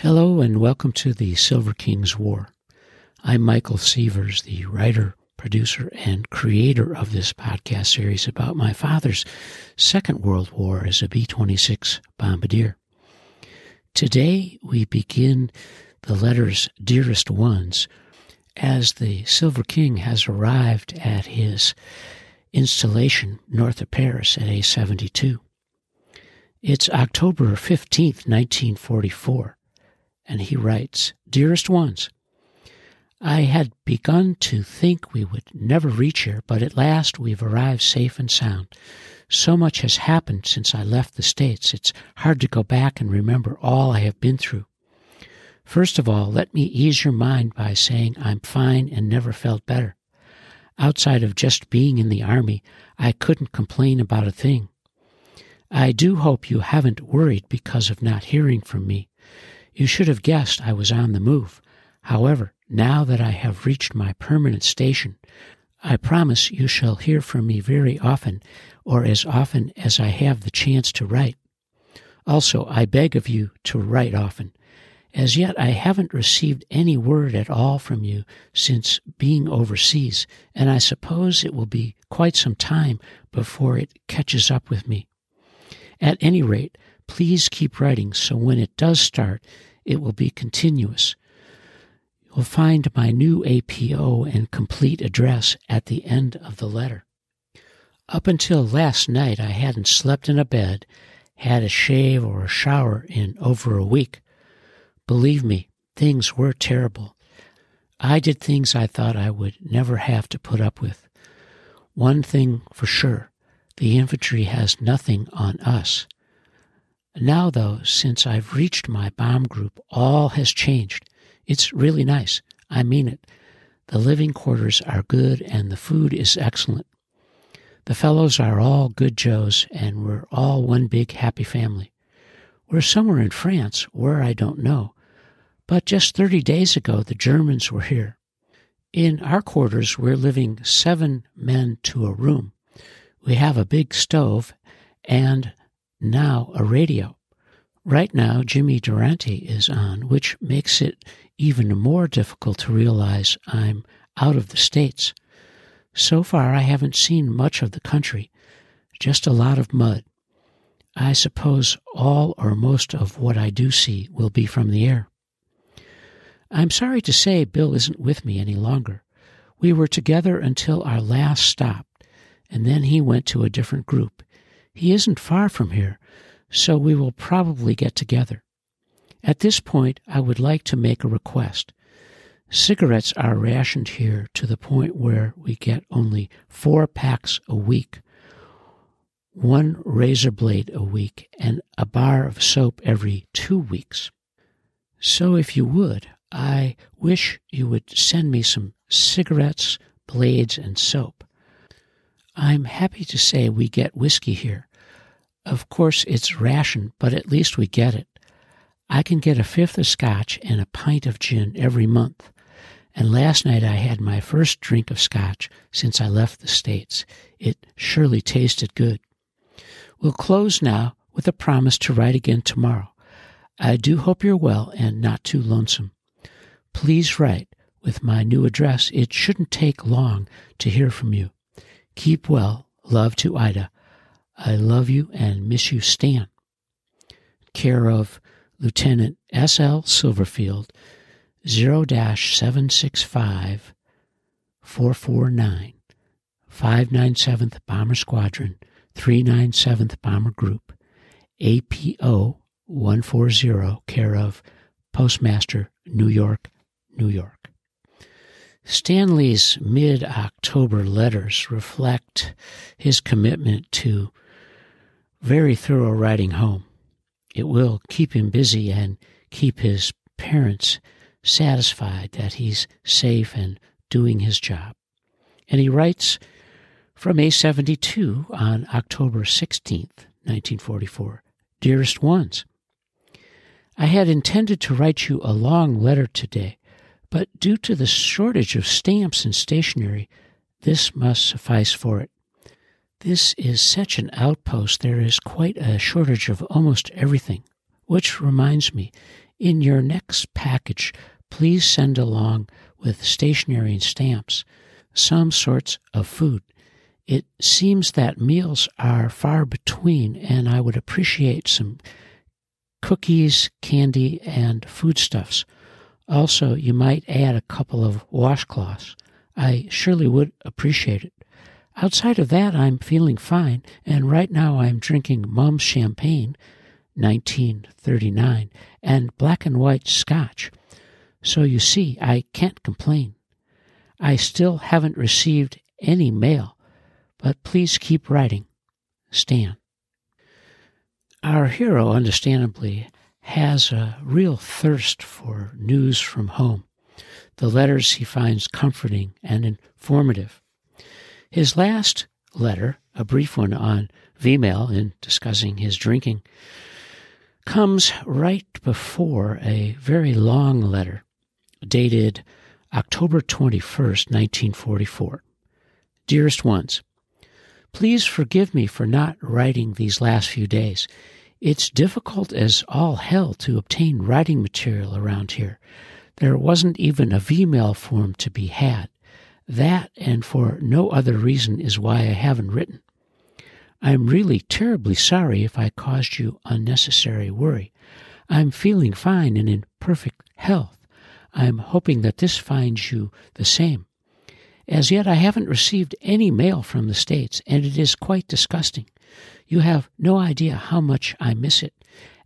Hello and welcome to the Silver King's War. I'm Michael Sievers, the writer, producer, and creator of this podcast series about my father's Second World War as a B 26 bombardier. Today we begin the letters Dearest Ones as the Silver King has arrived at his installation north of Paris at A 72. It's October 15th, 1944 and he writes Dearest ones, I had begun to think we would never reach here, but at last we've arrived safe and sound. So much has happened since I left the States, it's hard to go back and remember all I have been through. First of all, let me ease your mind by saying I'm fine and never felt better. Outside of just being in the Army, I couldn't complain about a thing. I do hope you haven't worried because of not hearing from me. You should have guessed I was on the move. However, now that I have reached my permanent station, I promise you shall hear from me very often, or as often as I have the chance to write. Also, I beg of you to write often. As yet, I haven't received any word at all from you since being overseas, and I suppose it will be quite some time before it catches up with me. At any rate, please keep writing so when it does start, it will be continuous. You'll find my new APO and complete address at the end of the letter. Up until last night, I hadn't slept in a bed, had a shave or a shower in over a week. Believe me, things were terrible. I did things I thought I would never have to put up with. One thing for sure the infantry has nothing on us. Now, though, since I've reached my bomb group, all has changed. It's really nice. I mean it. The living quarters are good and the food is excellent. The fellows are all good Joes, and we're all one big happy family. We're somewhere in France, where I don't know, but just 30 days ago the Germans were here. In our quarters, we're living seven men to a room. We have a big stove and now a radio. Right now, Jimmy Durante is on, which makes it even more difficult to realize I'm out of the States. So far, I haven't seen much of the country, just a lot of mud. I suppose all or most of what I do see will be from the air. I'm sorry to say Bill isn't with me any longer. We were together until our last stop, and then he went to a different group. He isn't far from here, so we will probably get together. At this point, I would like to make a request. Cigarettes are rationed here to the point where we get only four packs a week, one razor blade a week, and a bar of soap every two weeks. So, if you would, I wish you would send me some cigarettes, blades, and soap. I'm happy to say we get whiskey here. Of course, it's rationed, but at least we get it. I can get a fifth of scotch and a pint of gin every month. And last night I had my first drink of scotch since I left the States. It surely tasted good. We'll close now with a promise to write again tomorrow. I do hope you're well and not too lonesome. Please write. With my new address, it shouldn't take long to hear from you. Keep well. Love to Ida. I love you and miss you, Stan. Care of Lieutenant S.L. Silverfield, 0 765 449, 597th Bomber Squadron, 397th Bomber Group, APO 140, care of Postmaster, New York, New York. Stanley's mid October letters reflect his commitment to very thorough writing home. It will keep him busy and keep his parents satisfied that he's safe and doing his job. And he writes from A72 on October 16th, 1944 Dearest ones, I had intended to write you a long letter today, but due to the shortage of stamps and stationery, this must suffice for it. This is such an outpost, there is quite a shortage of almost everything. Which reminds me, In your next package, please send along with stationery and stamps some sorts of food. It seems that meals are far between, and I would appreciate some cookies, candy, and foodstuffs. Also, you might add a couple of washcloths. I surely would appreciate it. Outside of that, I'm feeling fine, and right now I'm drinking Mumm's Champagne, 1939, and black and white scotch. So you see, I can't complain. I still haven't received any mail, but please keep writing. Stan. Our hero, understandably, has a real thirst for news from home. The letters he finds comforting and informative. His last letter, a brief one on Vmail in discussing his drinking, comes right before a very long letter dated October 21st, 1944. Dearest ones, please forgive me for not writing these last few days. It's difficult as all hell to obtain writing material around here. There wasn't even a Vmail form to be had. That, and for no other reason, is why I haven't written. I'm really terribly sorry if I caused you unnecessary worry. I'm feeling fine and in perfect health. I'm hoping that this finds you the same. As yet, I haven't received any mail from the States, and it is quite disgusting. You have no idea how much I miss it.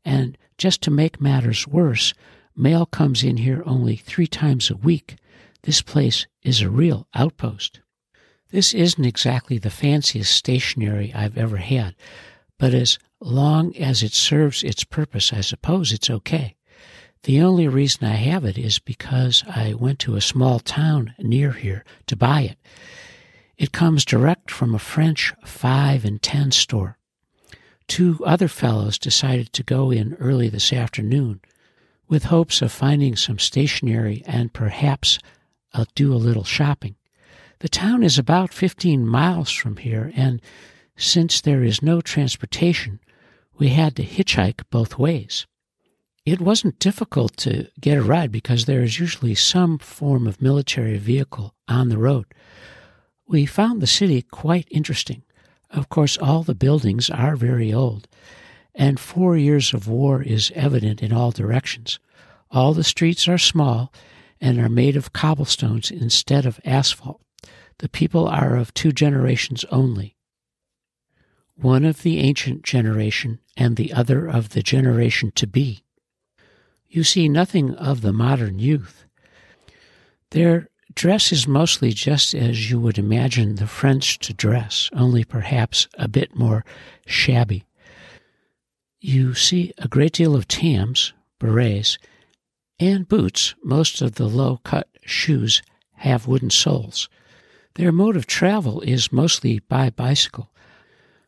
And just to make matters worse, mail comes in here only three times a week. This place is a real outpost. This isn't exactly the fanciest stationery I've ever had, but as long as it serves its purpose, I suppose it's okay. The only reason I have it is because I went to a small town near here to buy it. It comes direct from a French 5 and 10 store. Two other fellows decided to go in early this afternoon with hopes of finding some stationery and perhaps I'll do a little shopping. The town is about 15 miles from here, and since there is no transportation, we had to hitchhike both ways. It wasn't difficult to get a ride because there is usually some form of military vehicle on the road. We found the city quite interesting. Of course, all the buildings are very old, and four years of war is evident in all directions. All the streets are small and are made of cobblestones instead of asphalt. The people are of two generations only one of the ancient generation and the other of the generation to be you see nothing of the modern youth. Their dress is mostly just as you would imagine the French to dress, only perhaps a bit more shabby. You see a great deal of tams, berets, and boots. Most of the low cut shoes have wooden soles. Their mode of travel is mostly by bicycle.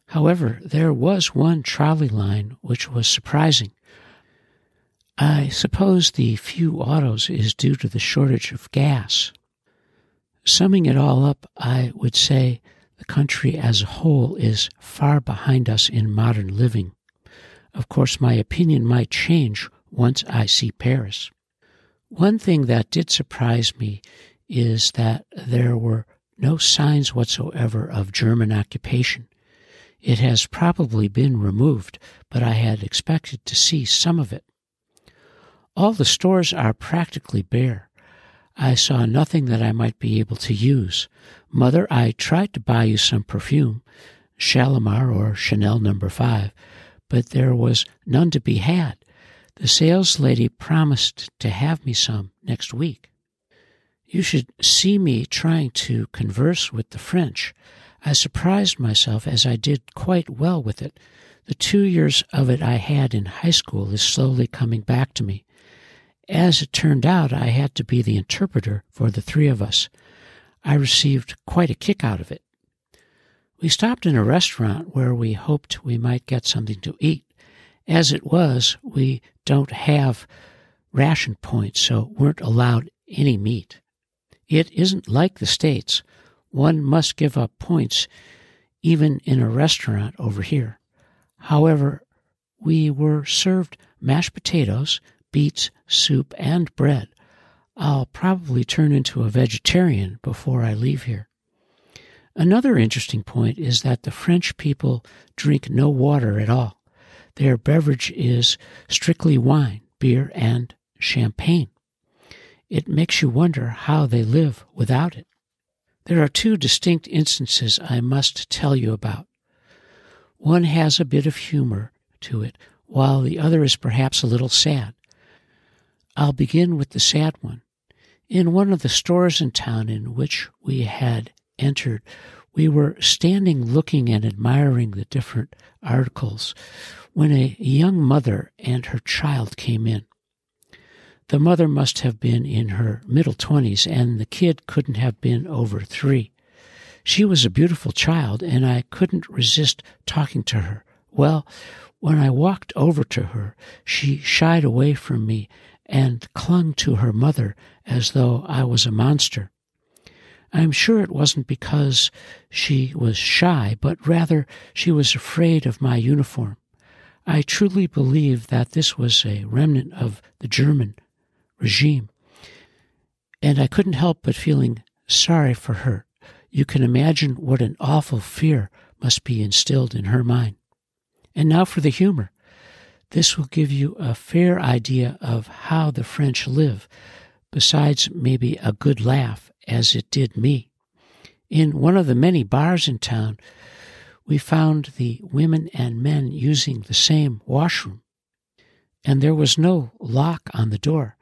However, there was one trolley line which was surprising. I suppose the few autos is due to the shortage of gas. Summing it all up, I would say the country as a whole is far behind us in modern living. Of course, my opinion might change once I see Paris. One thing that did surprise me is that there were no signs whatsoever of German occupation. It has probably been removed, but I had expected to see some of it. All the stores are practically bare. I saw nothing that I might be able to use. Mother, I tried to buy you some perfume, Shalimar or Chanel number no. 5, but there was none to be had. The sales lady promised to have me some next week. You should see me trying to converse with the French. I surprised myself as I did quite well with it. The two years of it I had in high school is slowly coming back to me. As it turned out, I had to be the interpreter for the three of us. I received quite a kick out of it. We stopped in a restaurant where we hoped we might get something to eat. As it was, we don't have ration points, so weren't allowed any meat. It isn't like the States. One must give up points even in a restaurant over here. However, we were served mashed potatoes, beets, soup, and bread. I'll probably turn into a vegetarian before I leave here. Another interesting point is that the French people drink no water at all. Their beverage is strictly wine, beer, and champagne. It makes you wonder how they live without it. There are two distinct instances I must tell you about. One has a bit of humor to it, while the other is perhaps a little sad. I'll begin with the sad one. In one of the stores in town in which we had entered, we were standing looking and admiring the different articles when a young mother and her child came in. The mother must have been in her middle twenties, and the kid couldn't have been over three. She was a beautiful child, and I couldn't resist talking to her. Well, when I walked over to her, she shied away from me and clung to her mother as though I was a monster. I'm sure it wasn't because she was shy, but rather she was afraid of my uniform. I truly believe that this was a remnant of the German regime. And I couldn't help but feeling sorry for her. You can imagine what an awful fear must be instilled in her mind. And now for the humor. This will give you a fair idea of how the French live, besides maybe a good laugh, as it did me. In one of the many bars in town, we found the women and men using the same washroom, and there was no lock on the door.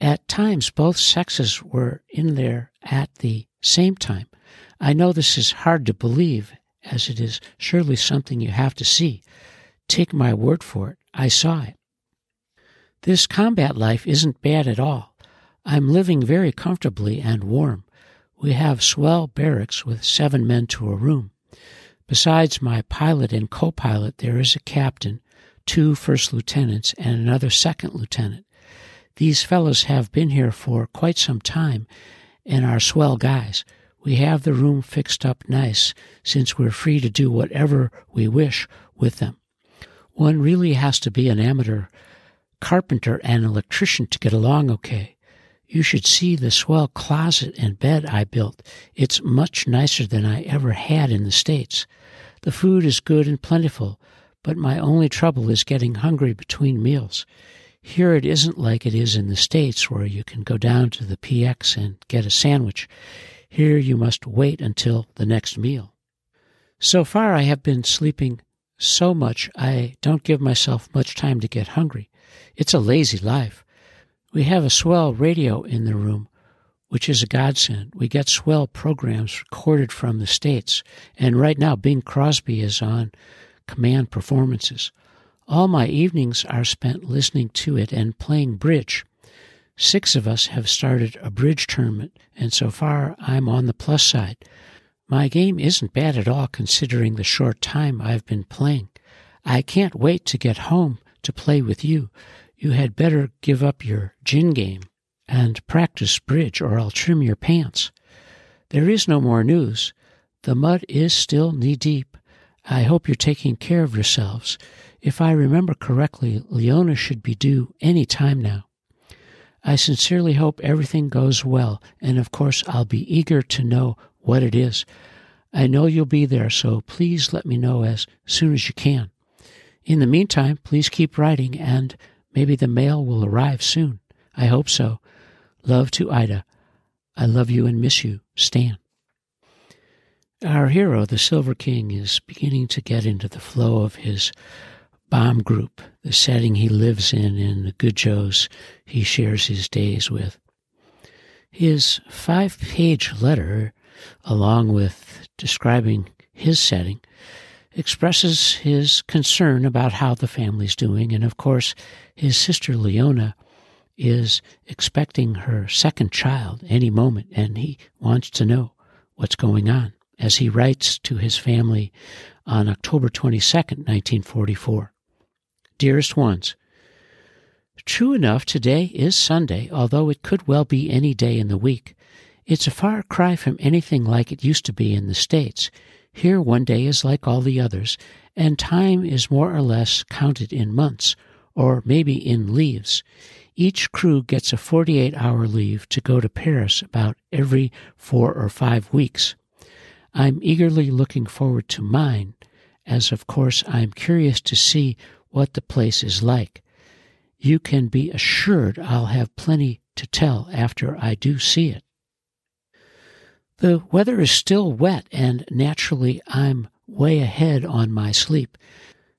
At times, both sexes were in there at the same time. I know this is hard to believe, as it is surely something you have to see. Take my word for it, I saw it. This combat life isn't bad at all. I'm living very comfortably and warm. We have swell barracks with seven men to a room. Besides my pilot and co pilot, there is a captain, two first lieutenants, and another second lieutenant. These fellows have been here for quite some time and are swell guys. We have the room fixed up nice since we're free to do whatever we wish with them. One really has to be an amateur carpenter and electrician to get along okay. You should see the swell closet and bed I built. It's much nicer than I ever had in the States. The food is good and plentiful, but my only trouble is getting hungry between meals. Here it isn't like it is in the States where you can go down to the PX and get a sandwich. Here you must wait until the next meal. So far I have been sleeping so much I don't give myself much time to get hungry. It's a lazy life. We have a swell radio in the room, which is a godsend. We get swell programs recorded from the States, and right now Bing Crosby is on command performances. All my evenings are spent listening to it and playing bridge. Six of us have started a bridge tournament, and so far I'm on the plus side. My game isn't bad at all considering the short time I've been playing. I can't wait to get home to play with you. You had better give up your gin game and practice bridge, or I'll trim your pants. There is no more news. The mud is still knee deep. I hope you're taking care of yourselves. If I remember correctly, Leona should be due any time now. I sincerely hope everything goes well, and of course, I'll be eager to know what it is. I know you'll be there, so please let me know as soon as you can. In the meantime, please keep writing, and maybe the mail will arrive soon. I hope so. Love to Ida. I love you and miss you, Stan. Our hero, the Silver King, is beginning to get into the flow of his bomb group, the setting he lives in in the good Joes he shares his days with. His five page letter, along with describing his setting, expresses his concern about how the family's doing, and of course, his sister Leona is expecting her second child any moment, and he wants to know what's going on as he writes to his family on October 22nd, 1944. Dearest ones, True enough, today is Sunday, although it could well be any day in the week. It's a far cry from anything like it used to be in the States. Here, one day is like all the others, and time is more or less counted in months, or maybe in leaves. Each crew gets a 48 hour leave to go to Paris about every four or five weeks. I'm eagerly looking forward to mine, as of course I'm curious to see what the place is like. You can be assured I'll have plenty to tell after I do see it. The weather is still wet, and naturally I'm way ahead on my sleep.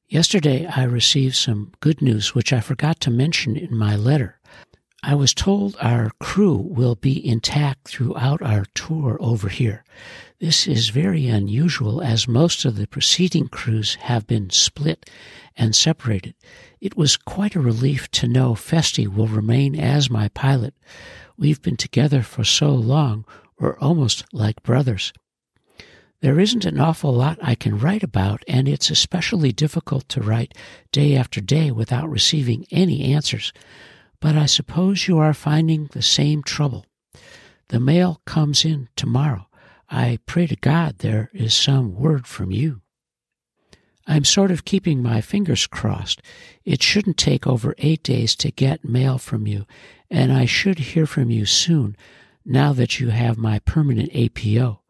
Yesterday I received some good news which I forgot to mention in my letter. I was told our crew will be intact throughout our tour over here. This is very unusual as most of the preceding crews have been split and separated. It was quite a relief to know Festi will remain as my pilot. We've been together for so long, we're almost like brothers. There isn't an awful lot I can write about, and it's especially difficult to write day after day without receiving any answers but I suppose you are finding the same trouble. The mail comes in tomorrow. I pray to God there is some word from you. I'm sort of keeping my fingers crossed. It shouldn't take over eight days to get mail from you, and I should hear from you soon now that you have my permanent APO.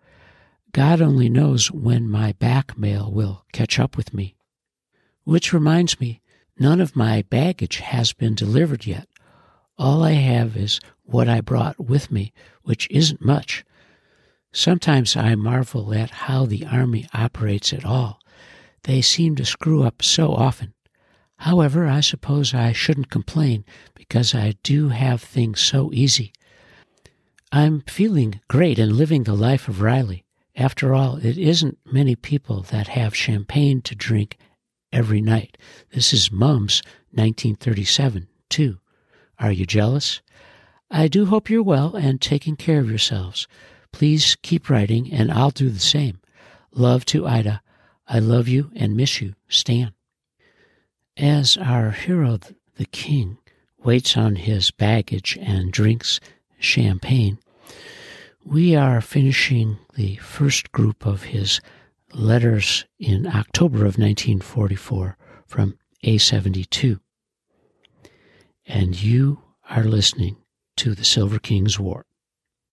God only knows when my back mail will catch up with me. Which reminds me, none of my baggage has been delivered yet. All I have is what I brought with me, which isn't much. Sometimes I marvel at how the Army operates at all. They seem to screw up so often. However, I suppose I shouldn't complain because I do have things so easy. I'm feeling great and living the life of Riley. After all, it isn't many people that have champagne to drink every night. This is Mumm's 1937, too. Are you jealous? I do hope you're well and taking care of yourselves. Please keep writing, and I'll do the same. Love to Ida. I love you and miss you, Stan. As our hero, the king, waits on his baggage and drinks champagne, we are finishing the first group of his letters in October of 1944 from A72 and you are listening to the Silver King's War.